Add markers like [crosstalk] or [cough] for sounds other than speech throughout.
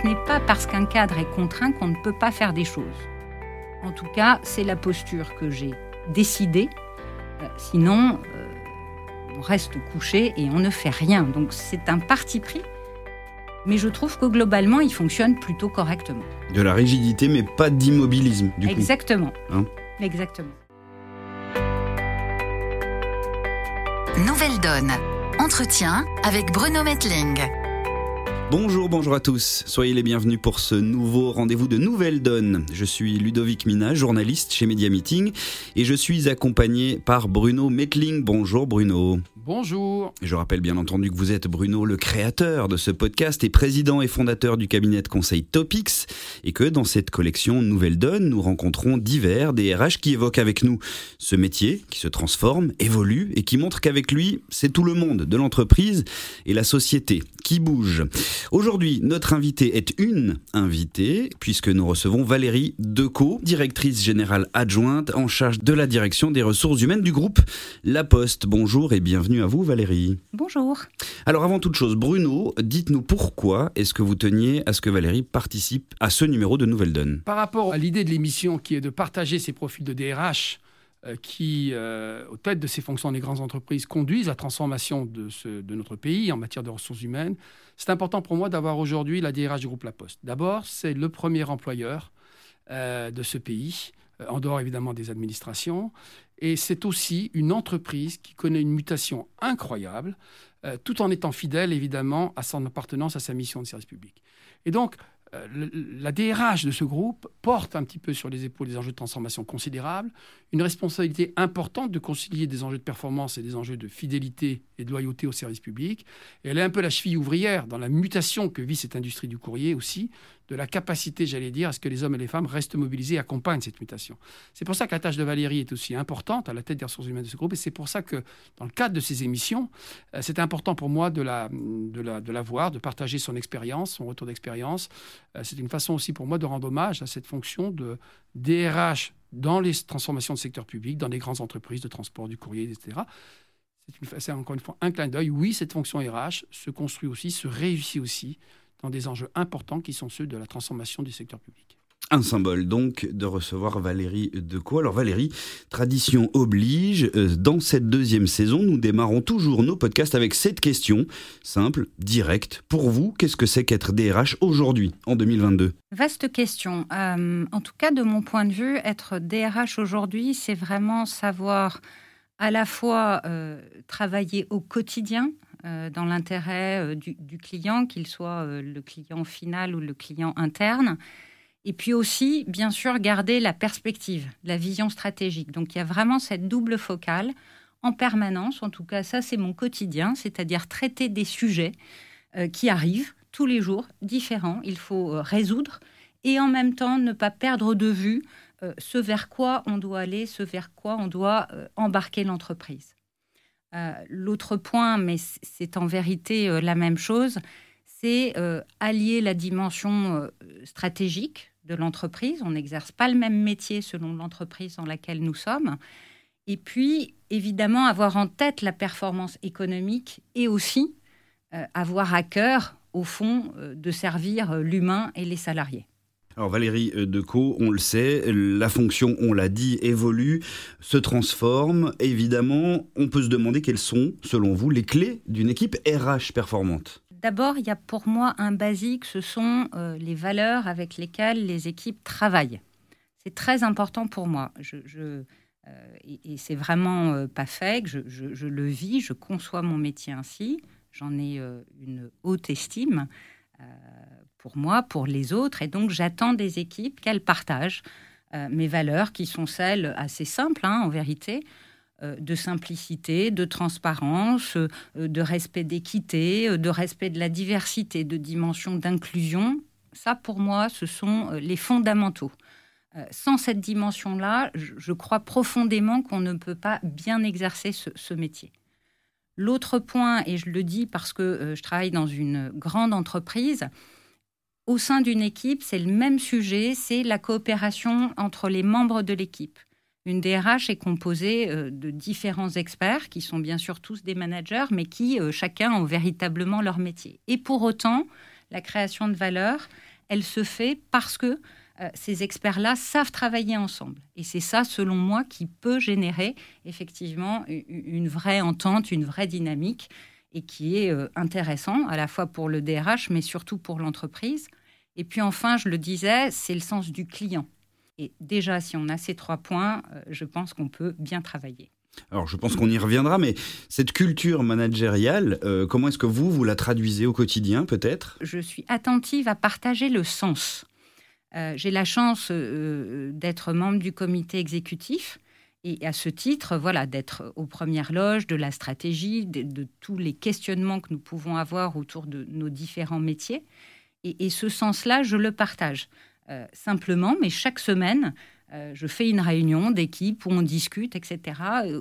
Ce n'est pas parce qu'un cadre est contraint qu'on ne peut pas faire des choses. En tout cas, c'est la posture que j'ai décidée. Euh, sinon, euh, on reste couché et on ne fait rien. Donc c'est un parti pris. Mais je trouve que globalement, il fonctionne plutôt correctement. De la rigidité, mais pas d'immobilisme, du Exactement. coup. Hein Exactement. Nouvelle Donne. Entretien avec Bruno Metling. Bonjour, bonjour à tous. Soyez les bienvenus pour ce nouveau rendez-vous de Nouvelle Donne. Je suis Ludovic Mina, journaliste chez Media Meeting et je suis accompagné par Bruno Metling. Bonjour Bruno. Bonjour. Je rappelle bien entendu que vous êtes Bruno, le créateur de ce podcast et président et fondateur du cabinet de conseil Topics et que dans cette collection Nouvelle Donne, nous rencontrons divers DRH qui évoquent avec nous ce métier qui se transforme, évolue et qui montre qu'avec lui, c'est tout le monde de l'entreprise et la société qui bouge. Aujourd'hui, notre invité est une invitée puisque nous recevons Valérie Decaux, directrice générale adjointe en charge de la direction des ressources humaines du groupe La Poste. Bonjour et bienvenue à vous Valérie. Bonjour. Alors avant toute chose, Bruno, dites-nous pourquoi est-ce que vous teniez à ce que Valérie participe à ce numéro de Nouvelle Donne? Par rapport à l'idée de l'émission qui est de partager ces profils de DRH euh, qui, euh, aux têtes de ces fonctions des grandes entreprises, conduisent à la transformation de, ce, de notre pays en matière de ressources humaines, c'est important pour moi d'avoir aujourd'hui la DRH du groupe La Poste. D'abord, c'est le premier employeur euh, de ce pays, en dehors évidemment des administrations, et c'est aussi une entreprise qui connaît une mutation incroyable, euh, tout en étant fidèle évidemment à son appartenance à sa mission de service public. Et donc, euh, la DRH de ce groupe porte un petit peu sur les épaules des enjeux de transformation considérables, une responsabilité importante de concilier des enjeux de performance et des enjeux de fidélité et de loyauté au service public. Et elle est un peu la cheville ouvrière dans la mutation que vit cette industrie du courrier aussi, de la capacité, j'allais dire, à ce que les hommes et les femmes restent mobilisés et accompagnent cette mutation. C'est pour ça que la tâche de Valérie est aussi importante à la tête des ressources humaines de ce groupe. Et c'est pour ça que, dans le cadre de ces émissions, euh, c'est important pour moi de la, de, la, de la voir, de partager son expérience, son retour d'expérience. Euh, c'est une façon aussi pour moi de rendre hommage à cette fonction de DRH dans les transformations de secteur public, dans les grandes entreprises de transport, du courrier, etc. C'est encore une fois un clin d'œil. Oui, cette fonction RH se construit aussi, se réussit aussi dans des enjeux importants qui sont ceux de la transformation du secteur public. Un symbole donc de recevoir Valérie Decaux. Alors Valérie, tradition oblige, euh, dans cette deuxième saison, nous démarrons toujours nos podcasts avec cette question, simple, directe. Pour vous, qu'est-ce que c'est qu'être DRH aujourd'hui, en 2022 Vaste question. Euh, en tout cas, de mon point de vue, être DRH aujourd'hui, c'est vraiment savoir à la fois euh, travailler au quotidien euh, dans l'intérêt euh, du, client, qu'il soit euh, le client final ou le client interne, et puis aussi, bien sûr, garder la perspective, la vision stratégique. Donc, il y a vraiment cette double focale en permanence. En tout cas, ça, c'est mon quotidien, c'est-à-dire traiter des sujets euh, qui arrivent tous les jours, différents. Il faut euh, résoudre et en même temps ne pas perdre de vue euh, ce vers quoi on doit aller, ce vers quoi on doit euh, embarquer l'entreprise. Euh, L'autre point, mais c'est en vérité euh, la même chose, c'est euh, allier la dimension stratégique de l'entreprise. On n'exerce pas le même métier selon l'entreprise dans laquelle nous sommes. Et puis, évidemment, avoir en tête la performance économique et aussi avoir à cœur, au fond, de servir l'humain et les salariés. Alors Valérie euh, Decaux, on le sait, la fonction, on l'a dit, évolue, se transforme. Évidemment, on peut se demander quelles sont, selon vous, les clés d'une équipe RH performante. D'abord, il y a pour moi un basique, ce sont euh, les valeurs avec lesquelles les équipes travaillent. C'est très important pour moi. Euh, et c'est vraiment pas fake, je, le vis, je conçois mon métier ainsi. J'en ai une haute estime pour moi, pour les autres, et donc j'attends des équipes qu'elles partagent euh, mes valeurs qui sont celles assez simples, hein, en vérité, euh, de simplicité, de transparence, euh, de respect d'équité, de respect de la diversité, de dimension d'inclusion. Ça, pour moi, ce sont les fondamentaux. Sans cette dimension-là, je crois profondément qu'on ne peut pas bien exercer ce, métier. L'autre point, et je le dis parce que je travaille dans une grande entreprise, au sein d'une équipe, c'est le même sujet, c'est la coopération entre les membres de l'équipe. Une DRH est composée euh, de différents experts qui sont bien sûr tous des managers, mais qui euh, chacun ont véritablement leur métier. Et pour autant, la création de valeur, elle se fait parce que euh, ces experts-là savent travailler ensemble. Et c'est ça, selon moi, qui peut générer effectivement une vraie entente, une vraie dynamique, et qui est intéressant à la fois pour le DRH, mais surtout pour l'entreprise. Et puis enfin, je le disais, c'est le sens du client. Et déjà, si on a ces trois points, euh, je pense qu'on peut bien travailler. Alors, je pense qu'on y reviendra, mais cette culture managériale, comment est-ce que vous, vous la traduisez au quotidien, peut-être? Je suis attentive à partager le sens. Euh, j'ai la chance euh, d'être membre du comité exécutif et à ce titre, voilà, d'être aux premières loges de la stratégie, de, tous les questionnements que nous pouvons avoir autour de nos différents métiers. Et, ce sens-là, je le partage. Euh, simplement, mais chaque semaine, je fais une réunion d'équipe où on discute, etc.,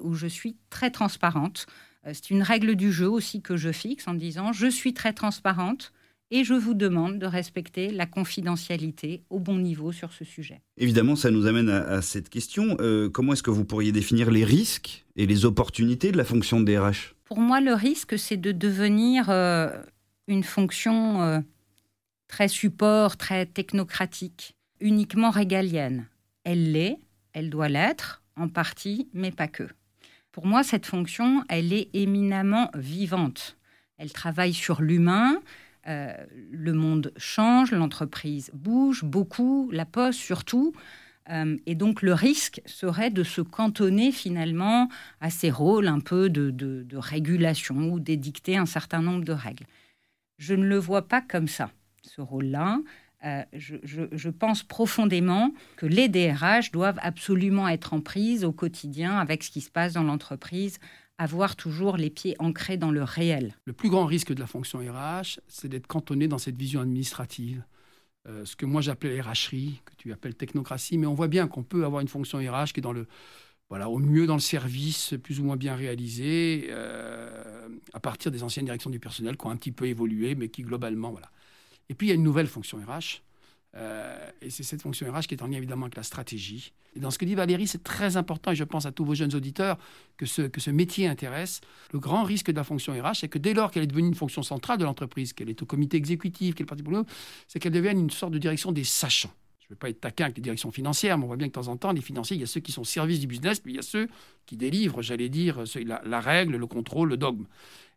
où je suis très transparente. C'est une règle du jeu aussi que je fixe en disant je suis très transparente et je vous demande de respecter la confidentialité au bon niveau sur ce sujet. Évidemment, ça nous amène à, cette question. Euh, comment est-ce que vous pourriez définir les risques et les opportunités de la fonction de DRH Pour moi, le risque, c'est de devenir euh, une fonction euh, très support, très technocratique, uniquement régalienne. Elle l'est, elle doit l'être, en partie, mais pas que. Pour moi, cette fonction, elle est éminemment vivante. Elle travaille sur l'humain, euh, le monde change, l'entreprise bouge beaucoup, la poste surtout. Euh, et donc le risque serait de se cantonner finalement à ces rôles un peu de, régulation ou d'édicter un certain nombre de règles. Je ne le vois pas comme ça, rôle-là. Euh, je, pense profondément que les DRH doivent absolument être en prise au quotidien avec ce qui se passe dans l'entreprise, avoir toujours les pieds ancrés dans le réel. Le plus grand risque de la fonction RH, c'est d'être cantonné dans cette vision administrative. Euh, ce que moi j'appelle RHerie, que tu appelles technocratie, mais on voit bien qu'on peut avoir une fonction RH qui est dans le, voilà, au mieux dans le service, plus ou moins bien réalisé, euh, à partir des anciennes directions du personnel qui ont un petit peu évolué, mais qui globalement, voilà. Et puis il y a une nouvelle fonction RH, euh, et c'est cette fonction RH qui est en lien évidemment avec la stratégie. Et dans ce que dit Valérie, c'est très important, et je pense à tous vos jeunes auditeurs, que ce, que ce métier intéresse. Le grand risque de la fonction RH, c'est que dès lors qu'elle est devenue une fonction centrale de l'entreprise, qu'elle est au comité exécutif, qu'elle est pour nous, c'est qu'elle devienne une sorte de direction des sachants. Je ne veux pas être taquin avec les directions financières, mais on voit bien que de temps en temps, les financiers, il y a ceux qui sont au service du business, puis il y a ceux qui délivrent, j'allais dire, la, règle, le contrôle, le dogme.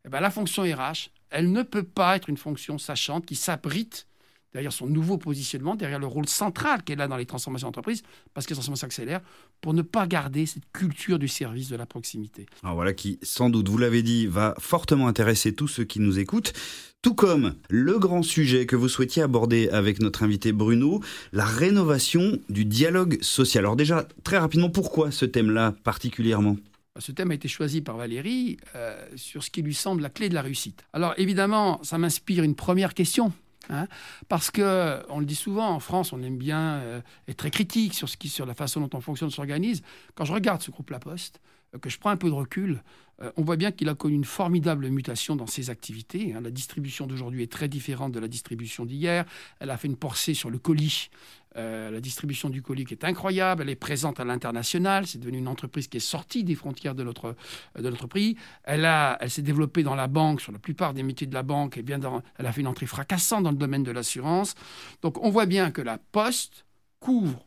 Eh bien, la fonction RH, elle ne peut pas être une fonction sachante qui s'abrite derrière son nouveau positionnement, derrière le rôle central qu'elle a dans les transformations d'entreprise, parce que les transformations s'accélèrent, pour ne pas garder cette culture du service, de la proximité. Alors voilà qui, sans doute, vous l'avez dit, va fortement intéresser tous ceux qui nous écoutent. Tout comme le grand sujet que vous souhaitiez aborder avec notre invité Bruno, la rénovation du dialogue social. Alors déjà, très rapidement, pourquoi ce thème-là particulièrement? Ce thème a été choisi par Valérie euh, sur ce qui lui semble la clé de la réussite. Alors évidemment, ça m'inspire une première question Hein, parce que, on le dit souvent, en France, on aime bien euh, être très critique sur, ce qui, sur la façon dont on fonctionne, s'organise. Quand je regarde ce groupe La Poste, euh, que je prends un peu de recul, on voit bien qu'il a connu une formidable mutation dans ses activités. Hein. La distribution d'aujourd'hui est très différente de la distribution d'hier. Elle a fait une porcée sur le colis. Euh, la distribution du colis qui est incroyable. Elle est présente à l'international. C'est devenu une entreprise qui est sortie des frontières de notre, notre pays. Elle, elle s'est développée dans la banque, sur la plupart des métiers de la banque. Et bien elle a fait une entrée fracassante dans le domaine de l'assurance. Donc on voit bien que la Poste couvre,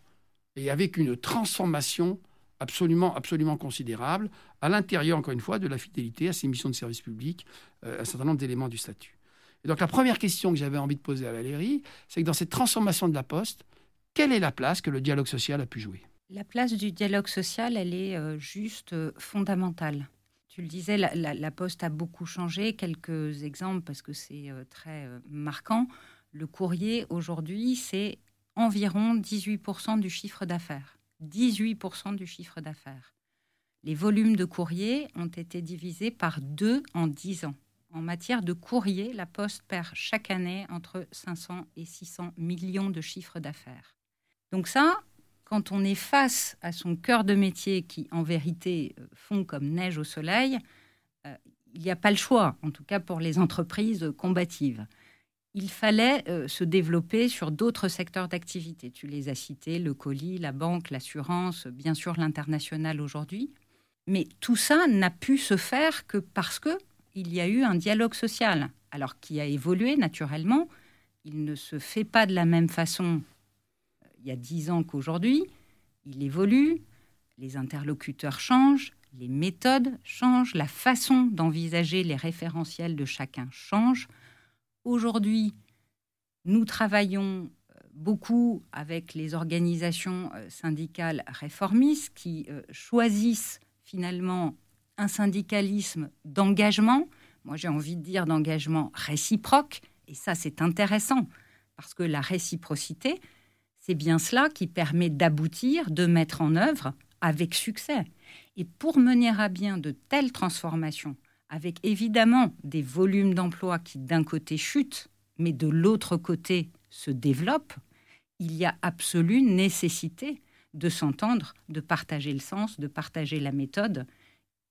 et avec une transformation absolument, absolument considérable, à l'intérieur, encore une fois, de la fidélité à ses missions de service public, euh, un certain nombre d'éléments du statut. Et donc la première question que j'avais envie de poser à Valérie, c'est que dans cette transformation de la Poste, quelle est la place que le dialogue social a pu jouer? La place du dialogue social, elle est euh, juste euh, fondamentale. Tu le disais, la, Poste a beaucoup changé. Quelques exemples, parce que c'est très marquant. Le courrier, aujourd'hui, c'est environ 18% du chiffre d'affaires. 18% du chiffre d'affaires. Les volumes de courrier ont été divisés par deux en 10 ans. En matière de courrier, la Poste perd chaque année entre 500 et 600 millions de chiffres d'affaires. Donc ça, quand on est face à son cœur de métier qui, en vérité, euh, fond comme neige au soleil, euh, il n'y a pas le choix, en tout cas pour les entreprises combatives il fallait euh, se développer sur d'autres secteurs d'activité. Tu les as cités, le colis, la banque, l'assurance, bien sûr l'international aujourd'hui. Mais tout ça n'a pu se faire que parce que il y a eu un dialogue social, alors qui a évolué naturellement, il ne se fait pas de la même façon euh, il y a dix ans qu'aujourd'hui. Il évolue, les interlocuteurs changent, les méthodes changent, la façon d'envisager les référentiels de chacun change. Aujourd'hui, nous travaillons euh, beaucoup avec les organisations euh, syndicales réformistes qui choisissent finalement un syndicalisme d'engagement, moi j'ai envie de dire d'engagement réciproque, et ça c'est intéressant, parce que la réciprocité, c'est bien cela qui permet d'aboutir, de mettre en œuvre avec succès. Et pour mener à bien de telles transformations, avec évidemment des volumes d'emplois qui d'un côté chutent, mais de l'autre côté se développent, il y a absolue nécessité de s'entendre, de partager le sens, de partager la méthode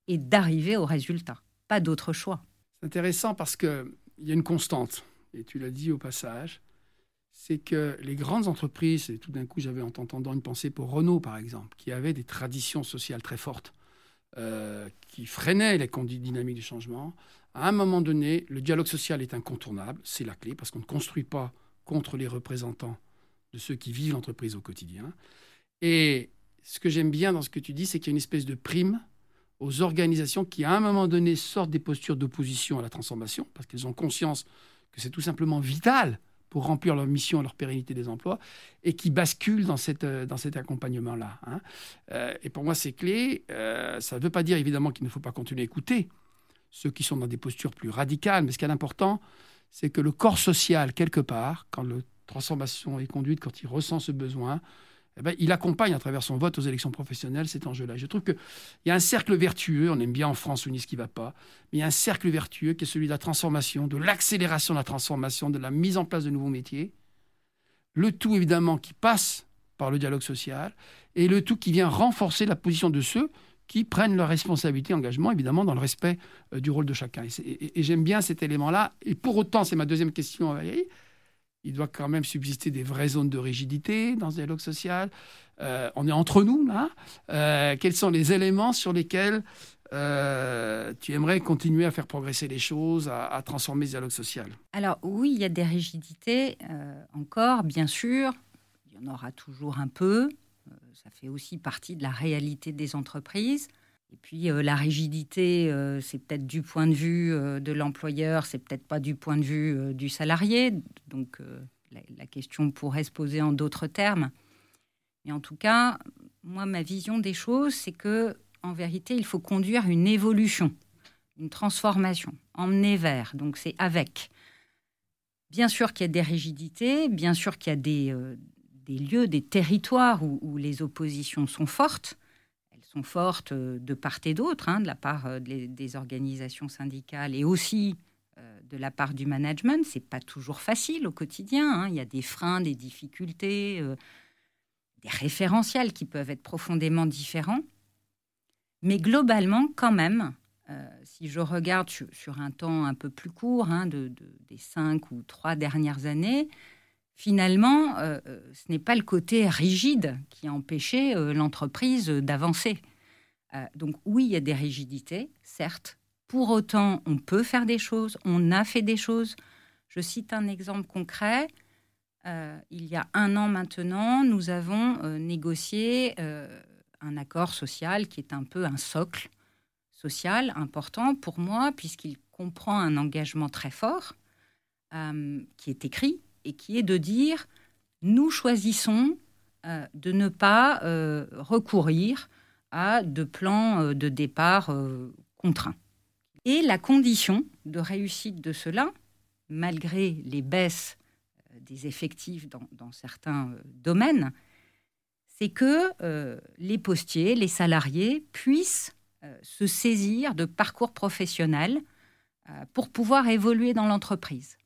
et d'arriver au résultat. Pas d'autre choix. C'est intéressant parce qu'il y a une constante, et tu l'as dit au passage, c'est que les grandes entreprises, et tout d'un coup j'avais en t'entendant une pensée pour Renault par exemple, qui avait des traditions sociales très fortes, euh, qui freinaient les dynamiques du changement, à un moment donné, le dialogue social est incontournable, c'est la clé, parce qu'on ne construit pas contre les représentants de ceux qui vivent l'entreprise au quotidien. Et ce que j'aime bien dans ce que tu dis, c'est qu'il y a une espèce de prime aux organisations qui, à un moment donné, sortent des postures d'opposition à la transformation, parce qu'elles ont conscience que c'est tout simplement vital pour remplir leur mission et leur pérennité des emplois, et qui basculent dans, cette, euh, dans cet accompagnement-là. Hein. Euh, et pour moi, c'est clé. Euh, ça ne veut pas dire évidemment qu'il ne faut pas continuer à écouter ceux qui sont dans des postures plus radicales, mais ce qui est important, c'est que le corps social, quelque part, quand la transformation est conduite, quand il ressent ce besoin, eh ben, il accompagne à travers son vote aux élections professionnelles cet enjeu-là. Je trouve qu'il y a un cercle vertueux, on aime bien en France, dit ce qui ne va pas, mais il y a un cercle vertueux qui est celui de la transformation, de l'accélération de la transformation, de la mise en place de nouveaux métiers. Le tout, évidemment, qui passe par le dialogue social, et le tout qui vient renforcer la position de ceux qui prennent leurs responsabilités, engagement, évidemment, dans le respect euh, du rôle de chacun. Et, et j'aime bien cet élément-là. Et pour autant, c'est ma deuxième question, Valérie, il doit quand même subsister des vraies zones de rigidité dans ce dialogue social. Euh, on est entre nous, là. Euh, quels sont les éléments sur lesquels euh, tu aimerais continuer à faire progresser les choses, à, transformer ce dialogue social? Alors oui, il y a des rigidités encore, bien sûr. Il y en aura toujours un peu. ça fait aussi partie de la réalité des entreprises. Et puis la rigidité, c'est peut-être du point de vue de l'employeur, c'est peut-être pas du point de vue du salarié. Donc la, question pourrait se poser en d'autres termes. Mais en tout cas, moi, ma vision des choses, c'est que en vérité, il faut conduire une évolution, une transformation, emmener vers. Donc c'est avec. Bien sûr qu'il y a des rigidités, bien sûr qu'il y a des, lieux, des territoires où les oppositions sont fortes sont fortes euh, de part et d'autre, hein, de la part euh, des, organisations syndicales et aussi euh, de la part du management. C'est pas toujours facile au quotidien. Hein. Il y a des freins, des difficultés, des référentiels qui peuvent être profondément différents. Mais globalement, quand même, si je regarde sur, un temps un peu plus court, hein, de, des cinq ou trois dernières années, finalement, euh, euh, ce n'est pas le côté rigide qui a empêché euh, l'entreprise d'avancer. donc oui, il y a des rigidités, certes. Pour autant, on peut faire des choses, on a fait des choses. Je cite un exemple concret. il y a un an maintenant, nous avons négocié un accord social qui est un peu un socle social important pour moi, puisqu'il comprend un engagement très fort qui est écrit, et qui est de dire nous choisissons euh, de ne pas euh, recourir à de plans euh, de départ contraints. Et la condition de réussite de cela, malgré les baisses des effectifs dans, dans certains domaines, c'est que les postiers, les salariés puissent se saisir de parcours professionnels pour pouvoir évoluer dans l'entreprise.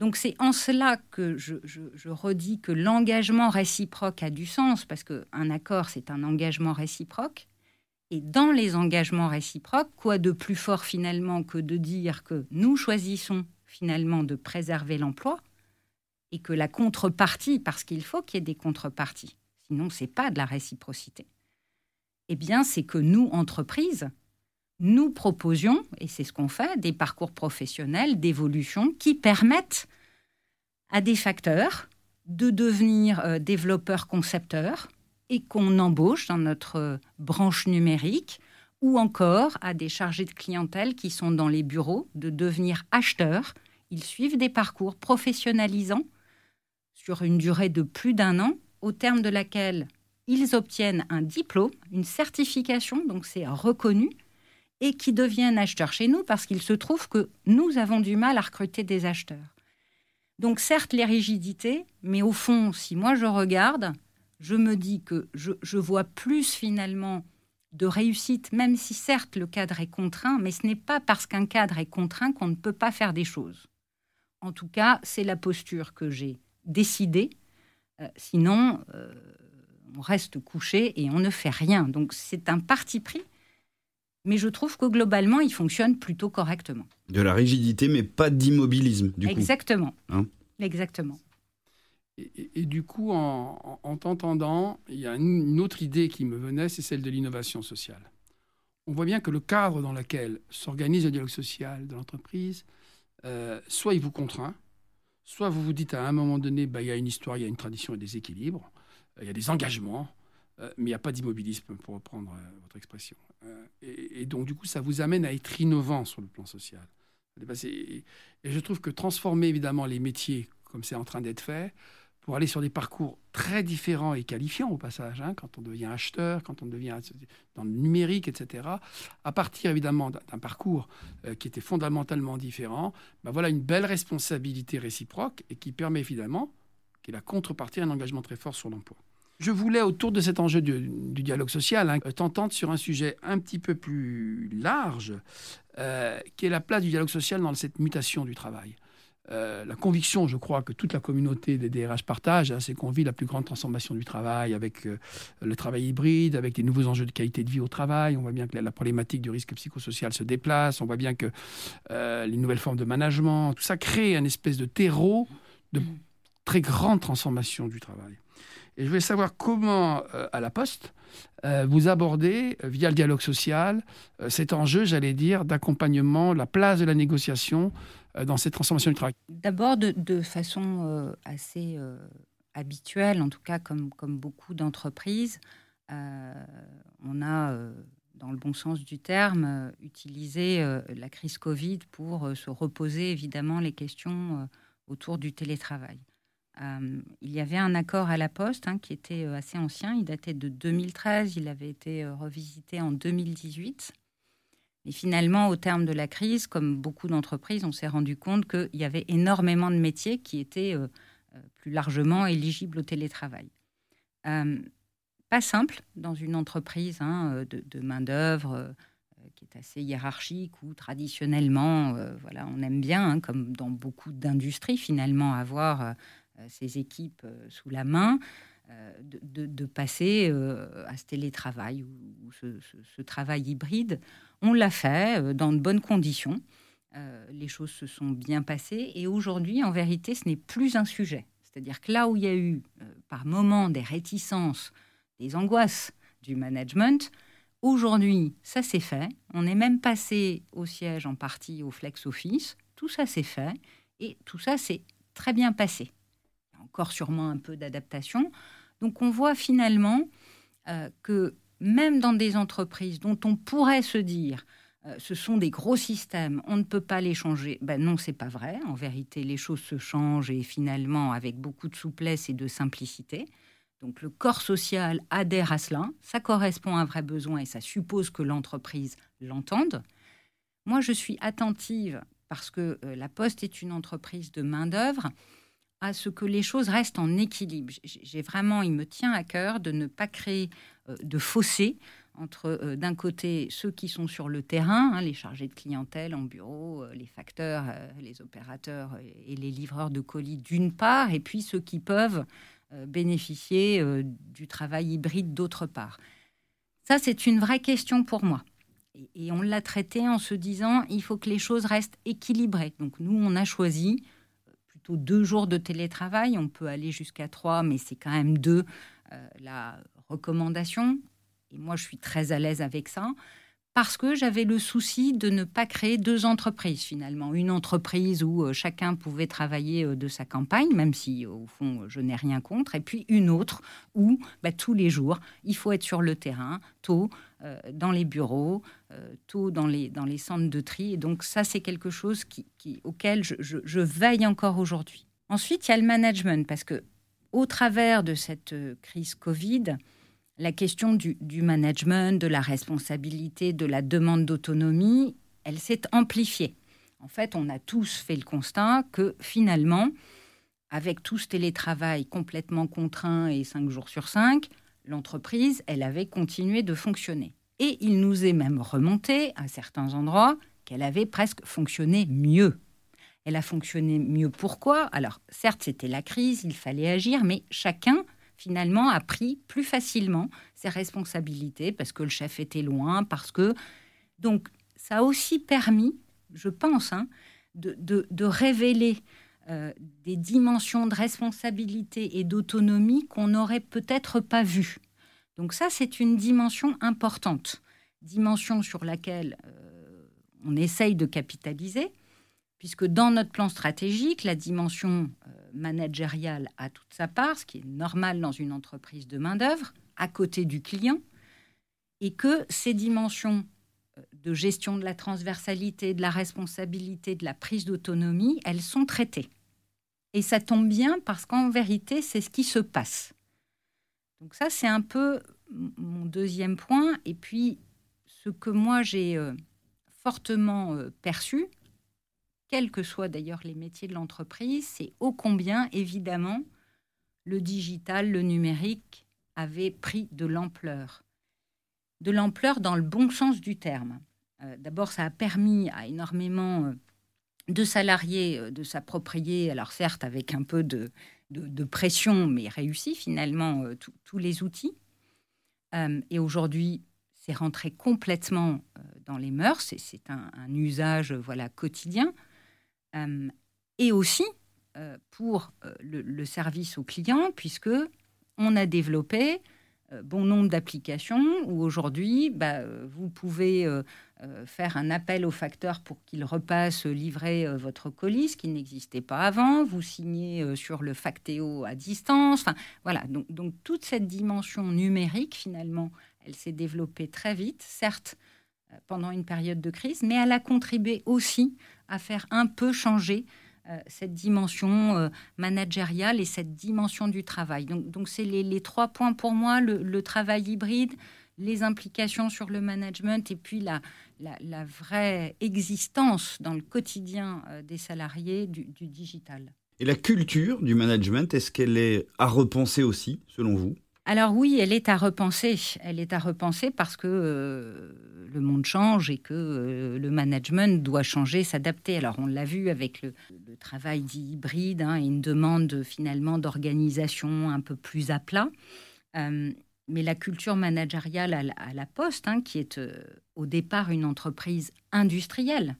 Donc c'est en cela que je, redis que l'engagement réciproque a du sens, parce qu'un accord, c'est un engagement réciproque. Et dans les engagements réciproques, quoi de plus fort finalement que de dire que nous choisissons finalement de préserver l'emploi et que la contrepartie, parce qu'il faut qu'il y ait des contreparties, sinon c'est pas de la réciprocité. Eh bien, c'est que nous, entreprises, nous proposions, et c'est ce qu'on fait, des parcours professionnels d'évolution qui permettent à des facteurs de devenir euh, développeurs concepteurs et qu'on embauche dans notre euh, branche numérique, ou encore à des chargés de clientèle qui sont dans les bureaux de devenir acheteurs. Ils suivent des parcours professionnalisants sur une durée de plus d'un an, au terme de laquelle ils obtiennent un diplôme, une certification, donc c'est reconnu, et qui deviennent acheteurs chez nous parce qu'il se trouve que nous avons du mal à recruter des acheteurs. Donc certes les rigidités, mais au fond, si moi je regarde, je me dis que je, vois plus finalement de réussite, même si certes le cadre est contraint, mais ce n'est pas parce qu'un cadre est contraint qu'on ne peut pas faire des choses. En tout cas, c'est la posture que j'ai décidée. Euh, sinon, euh, on reste couché et on ne fait rien. Donc c'est un parti pris mais je trouve que globalement, il fonctionne plutôt correctement. De la rigidité, mais pas d'immobilisme, du coup. Exactement. Hein Exactement. Et, du coup, en, en t'entendant, il y a une, autre idée qui me venait, c'est celle de l'innovation sociale. On voit bien que le cadre dans lequel s'organise le dialogue social de l'entreprise, euh, soit il vous contraint, soit vous vous dites à un moment donné, bah, il y a une histoire, il y a une tradition et des équilibres, euh, il y a des engagements, euh, mais il n'y a pas d'immobilisme, pour reprendre votre expression. Euh, et, donc, du coup, ça vous amène à être innovant sur le plan social. Et, je trouve que transformer évidemment les métiers, comme c'est en train d'être fait, pour aller sur des parcours très différents et qualifiants au passage, hein, quand on devient acheteur, quand on devient dans le numérique, etc., à partir évidemment d'un parcours euh, qui était fondamentalement différent, ben voilà une belle responsabilité réciproque et qui permet évidemment, qui est la contrepartie, un engagement très fort sur l'emploi. Je voulais, autour de cet enjeu du, dialogue social, hein, t'entendre sur un sujet un petit peu plus large, euh, qui est la place du dialogue social dans cette mutation du travail. Euh, la conviction, je crois, que toute la communauté des DRH partage, hein, c'est qu'on vit la plus grande transformation du travail avec euh, le travail hybride, avec des nouveaux enjeux de qualité de vie au travail. On voit bien que la, problématique du risque psychosocial se déplace. On voit bien que les nouvelles formes de management, tout ça crée un espèce de terreau de très grande transformation du travail. Et je voulais savoir comment, euh, à la Poste, euh, vous abordez, euh, via le dialogue social, cet enjeu, j'allais dire, d'accompagnement, la place de la négociation dans cette transformation du travail. D'abord, de, façon assez habituelle, en tout cas comme, comme beaucoup d'entreprises, on a, dans le bon sens du terme, utilisé la crise Covid pour se reposer évidemment les questions autour du télétravail. Euh, il y avait un accord à la Poste hein, qui était euh, assez ancien, il datait de 2013, il avait été euh, revisité en 2018. Et finalement, au terme de la crise, comme beaucoup d'entreprises, on s'est rendu compte qu'il y avait énormément de métiers qui étaient plus largement éligibles au télétravail. pas simple dans une entreprise hein, de, main-d'œuvre qui est assez hiérarchique où traditionnellement, voilà, on aime bien, hein, comme dans beaucoup d'industries, finalement, avoir euh, équipes euh, sous la main, euh, de, passer à ce télétravail ou, ce, travail hybride. On l'a fait dans de bonnes conditions. les choses se sont bien passées et aujourd'hui, en vérité, ce n'est plus un sujet. C'est-à-dire que là où il y a eu par moments des réticences, des angoisses du management, aujourd'hui, ça s'est fait. On est même passé au siège en partie au flex office. Tout ça s'est fait et tout ça s'est très bien passé encore sûrement un peu d'adaptation. Donc on voit finalement euh, que même dans des entreprises dont on pourrait se dire euh, ce sont des gros systèmes, on ne peut pas les changer. Ben non, c'est pas vrai. En vérité, les choses se changent et finalement avec beaucoup de souplesse et de simplicité. Donc le corps social adhère à cela, ça correspond à un vrai besoin et ça suppose que l'entreprise l'entende. Moi, je suis attentive parce que euh, la Poste est une entreprise de main-d'œuvre à ce que les choses restent en équilibre. J'ai vraiment, il me tient à cœur de ne pas créer euh, de fossé entre euh, d'un côté ceux qui sont sur le terrain, hein, les chargés de clientèle en bureau, euh, les facteurs, les opérateurs et les livreurs de colis d'une part, et puis ceux qui peuvent bénéficier du travail hybride d'autre part. Ça, c'est une vraie question pour moi. Et, et on l'a traité en se disant, il faut que les choses restent équilibrées. Donc nous, on a choisi deux jours de télétravail. On peut aller jusqu'à trois, mais c'est quand même deux, euh, la recommandation. Et moi, je suis très à l'aise avec ça parce que j'avais le souci de ne pas créer deux entreprises finalement. Une entreprise où euh, chacun pouvait travailler euh, de sa campagne, même si au fond je n'ai rien contre, et puis une autre où bah, tous les jours il faut être sur le terrain, tôt dans les bureaux, tôt dans les, dans les centres de tri. Et donc ça c'est quelque chose qui, auquel je, veille encore aujourd'hui. Ensuite il y a le management parce que au travers de cette crise Covid, la question du, management, de la responsabilité, de la demande d'autonomie, elle s'est amplifiée. En fait, on a tous fait le constat que finalement, avec tout ce télétravail complètement contraint et 5 jours sur 5, l'entreprise, elle avait continué de fonctionner. Et il nous est même remonté à certains endroits qu'elle avait presque fonctionné mieux. Elle a fonctionné mieux pourquoi? Alors, certes, c'était la crise, il fallait agir, mais chacun finalement, a pris plus facilement ses responsabilités parce que le chef était loin, parce que... Donc, ça a aussi permis, je pense, hein, de, révéler euh, des dimensions de responsabilité et d'autonomie qu'on n'aurait peut-être pas vues. Donc ça, c'est une dimension importante, dimension sur laquelle euh, on essaye de capitaliser, puisque dans notre plan stratégique, la dimension euh, managériale a toute sa part, ce qui est normal dans une entreprise de main-d'œuvre, à côté du client, et que ces dimensions de gestion de la transversalité, de la responsabilité, de la prise d'autonomie, elles sont traitées. Et ça tombe bien parce qu'en vérité, c'est ce qui se passe. Donc ça, c'est un peu mon deuxième point. Et puis, ce que moi, j'ai euh, fortement perçu, quels que soient d'ailleurs les métiers de l'entreprise, c'est ô combien, évidemment, le digital, le numérique avait pris de l'ampleur. De l'ampleur dans le bon sens du terme. Euh, d'abord, ça a permis à énormément euh, de salariés euh, de s'approprier, alors certes avec un peu de, pression, mais réussi finalement tous les outils. et aujourd'hui, c'est rentré complètement dans les mœurs, c'est un, usage voilà quotidien. Euh, et aussi euh, pour euh, le, service au client, puisque on a développé bon nombre d'applications où aujourd'hui, bah, vous pouvez faire un appel au facteur pour qu'il repasse livrer votre colis, ce qui n'existait pas avant. Vous signez sur le Factéo à distance. Enfin, voilà. Donc, toute cette dimension numérique, finalement, elle s'est développée très vite, certes pendant une période de crise, mais elle a contribué aussi à faire un peu changer euh, cette dimension euh, managériale et cette dimension du travail. Donc, donc c'est les, trois points pour moi, le, travail hybride, les implications sur le management et puis la, la, vraie existence dans le quotidien euh, des salariés du, du digital. Et la culture du management, est-ce qu'elle est à repenser aussi, selon vous? Alors oui, elle est à repenser. Elle est à repenser parce que euh, le monde change et que euh, le management doit changer, s'adapter. Alors on l'a vu avec le, travail dit hybride hein, et une demande finalement d'organisation un peu plus à plat. Euh, mais la culture managériale à la, Poste, hein, qui est au départ une entreprise industrielle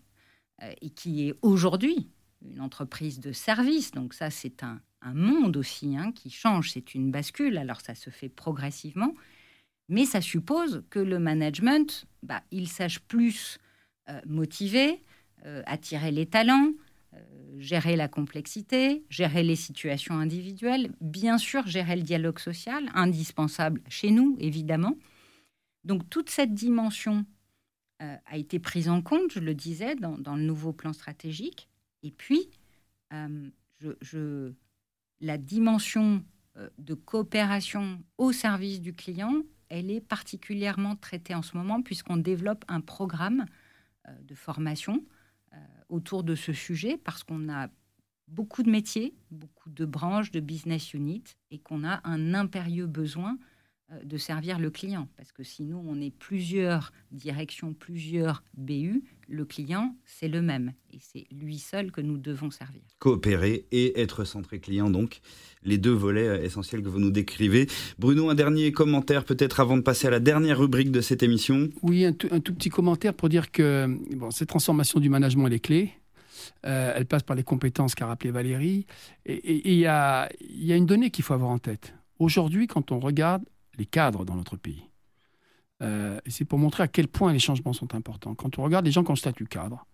et qui est aujourd'hui une entreprise de service, donc ça c'est un, un monde aussi hein, qui change, c'est une bascule, alors ça se fait progressivement, mais ça suppose que le management, bah, il sache plus euh, motiver, euh, attirer les talents, euh, gérer la complexité, gérer les situations individuelles, bien sûr gérer le dialogue social, indispensable chez nous, évidemment. Donc toute cette dimension a été prise en compte, je le disais, dans, le nouveau plan stratégique. Et puis, je la dimension euh, de coopération au service du client, elle est particulièrement traitée en ce moment puisqu'on développe un programme euh, de formation euh, autour de ce sujet parce qu'on a beaucoup de métiers, beaucoup de branches, de business units et qu'on a un impérieux besoin de servir le client. Parce que sinon, on est plusieurs directions, plusieurs BU. Le client, c'est le même. Et c'est lui seul que nous devons servir. Coopérer et être centré client, donc, les deux volets euh, essentiels que vous nous décrivez. Bruno, un dernier commentaire peut-être avant de passer à la dernière rubrique de cette émission Oui, un, tout, petit commentaire pour dire que bon, cette transformation du management, elle est clé. Euh, elle passe par les compétences qu'a rappelé Valérie. Et il y, a, y a une donnée qu'il faut avoir en tête. Aujourd'hui, quand on regarde les cadres dans notre pays. Euh, c'est pour montrer à quel point les changements sont importants. Quand on regarde les gens qui ont le statut cadre,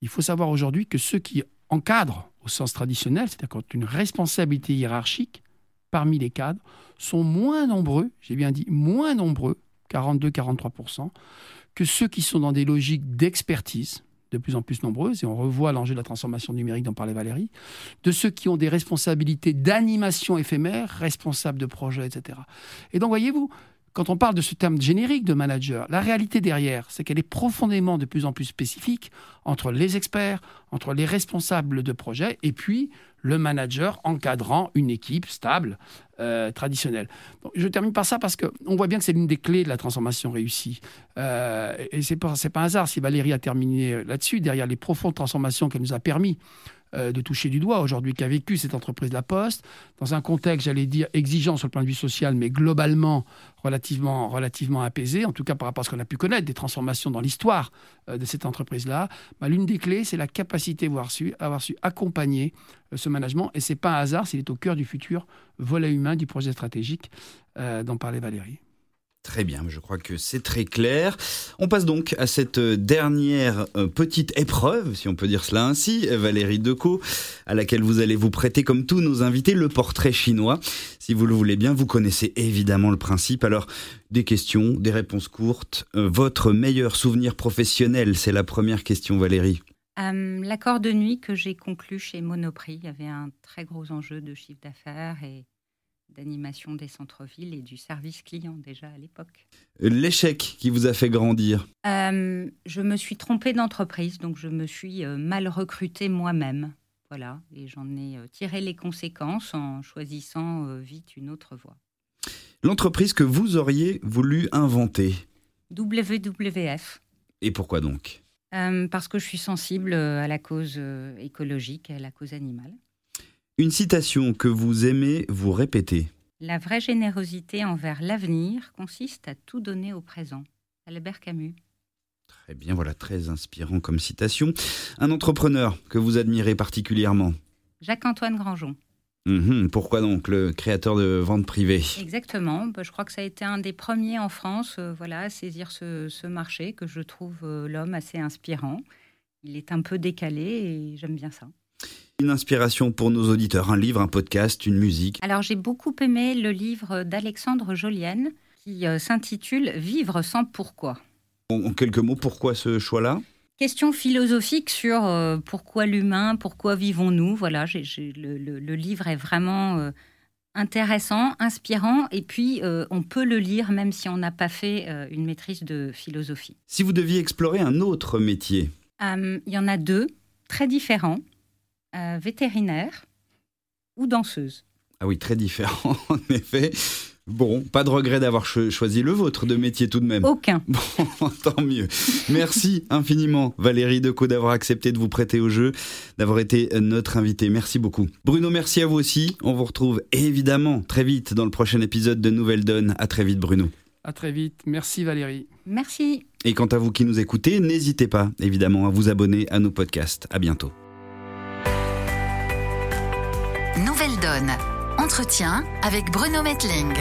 il faut savoir aujourd'hui que ceux qui encadrent au sens traditionnel, c'est-à-dire quand une responsabilité hiérarchique parmi les cadres, sont moins nombreux, j'ai bien dit moins nombreux, 42-43%, que ceux qui sont dans des logiques d'expertise, de plus en plus nombreuses, et on revoit l'enjeu de la transformation numérique dont parlait Valérie, de ceux qui ont des responsabilités d'animation éphémère, responsables de projets, etc. Et donc, voyez-vous, quand on parle de ce terme générique de manager, la réalité derrière, c'est qu'elle est profondément de plus en plus spécifique entre les experts, entre les responsables de projets et puis le manager encadrant une équipe stable, euh, traditionnelle. je termine par ça parce qu'on voit bien que c'est l'une des clés de la transformation réussie. Euh, et c'est pas, pas un hasard si Valérie a terminé là-dessus, derrière les profondes transformations qu'elle nous a permis de toucher du doigt aujourd'hui qu'a vécu cette entreprise La Poste, dans un contexte, j'allais dire, exigeant sur le point de vue social, mais globalement relativement, relativement apaisé, en tout cas par rapport à ce qu'on a pu connaître des transformations dans l'histoire euh, de cette entreprise-là. Bah, L'une des clés, c'est la capacité d'avoir su, avoir su accompagner euh, ce management, et c'est pas un hasard s'il est au cœur du futur volet humain du projet stratégique dont parlait Valérie. Très bien, je crois que c'est très clair. On passe donc à cette dernière euh, petite épreuve, si on peut dire cela ainsi, Valérie Decaux, à laquelle vous allez vous prêter, comme tous nos invités, le portrait chinois. Si vous le voulez bien, vous connaissez évidemment le principe. Alors, des questions, des réponses courtes. Euh, votre meilleur souvenir professionnel, c'est la première question, Valérie. Euh, l'accord de nuit que j'ai conclu chez Monoprix, il y avait un très gros enjeu de chiffre d'affaires et d'animation des centres-villes et du service client déjà à l'époque. L'échec qui vous a fait grandir euh, Je me suis trompée d'entreprise, donc je me suis euh, mal recrutée moi-même. Voilà, et j'en ai euh, tiré les conséquences en choisissant vite une autre voie. L'entreprise que vous auriez voulu inventer WWF. Et pourquoi donc? Parce que je suis sensible à la cause écologique à la cause animale. Une citation que vous aimez vous répéter. La vraie générosité envers l'avenir consiste à tout donner au présent. Albert Camus. Très bien, voilà, très inspirant comme citation. Un entrepreneur que vous admirez particulièrement Jacques-Antoine Grangeon. Mhm, pourquoi donc le créateur de vente privée Exactement. Bah, je crois que ça a été un des premiers en France euh, voilà, à saisir ce, marché, que je trouve euh, l'homme assez inspirant. Il est un peu décalé et j'aime bien ça. Une inspiration pour nos auditeurs, un livre, un podcast, une musique. Alors j'ai beaucoup aimé le livre d'Alexandre Jolienne qui euh, s'intitule Vivre sans pourquoi. En, quelques mots, pourquoi ce choix-là? Question philosophique sur euh, pourquoi l'humain, pourquoi vivons-nous? Voilà, le, livre est vraiment euh, intéressant, inspirant, et puis on peut le lire même si on n'a pas fait une maîtrise de philosophie. Si vous deviez explorer un autre métier? Il y en a deux, très différents. Euh, vétérinaire ou danseuse. Ah oui, très différent [laughs] en effet. Bon, pas de regret d'avoir choisi le vôtre de métier tout de même. Aucun. [laughs] Bon, tant mieux. Merci infiniment Valérie Decaux d'avoir accepté de vous prêter au jeu, d'avoir été notre invité. Merci beaucoup. Bruno, merci à vous aussi. On vous retrouve évidemment très vite dans le prochain épisode de Nouvelle Donne. À très vite Bruno. À très vite. Merci Valérie. Merci. Et quant à vous qui nous écoutez, n'hésitez pas évidemment à vous abonner à nos podcasts. À bientôt. Nouvelle Donne. Entretien avec Bruno Metling.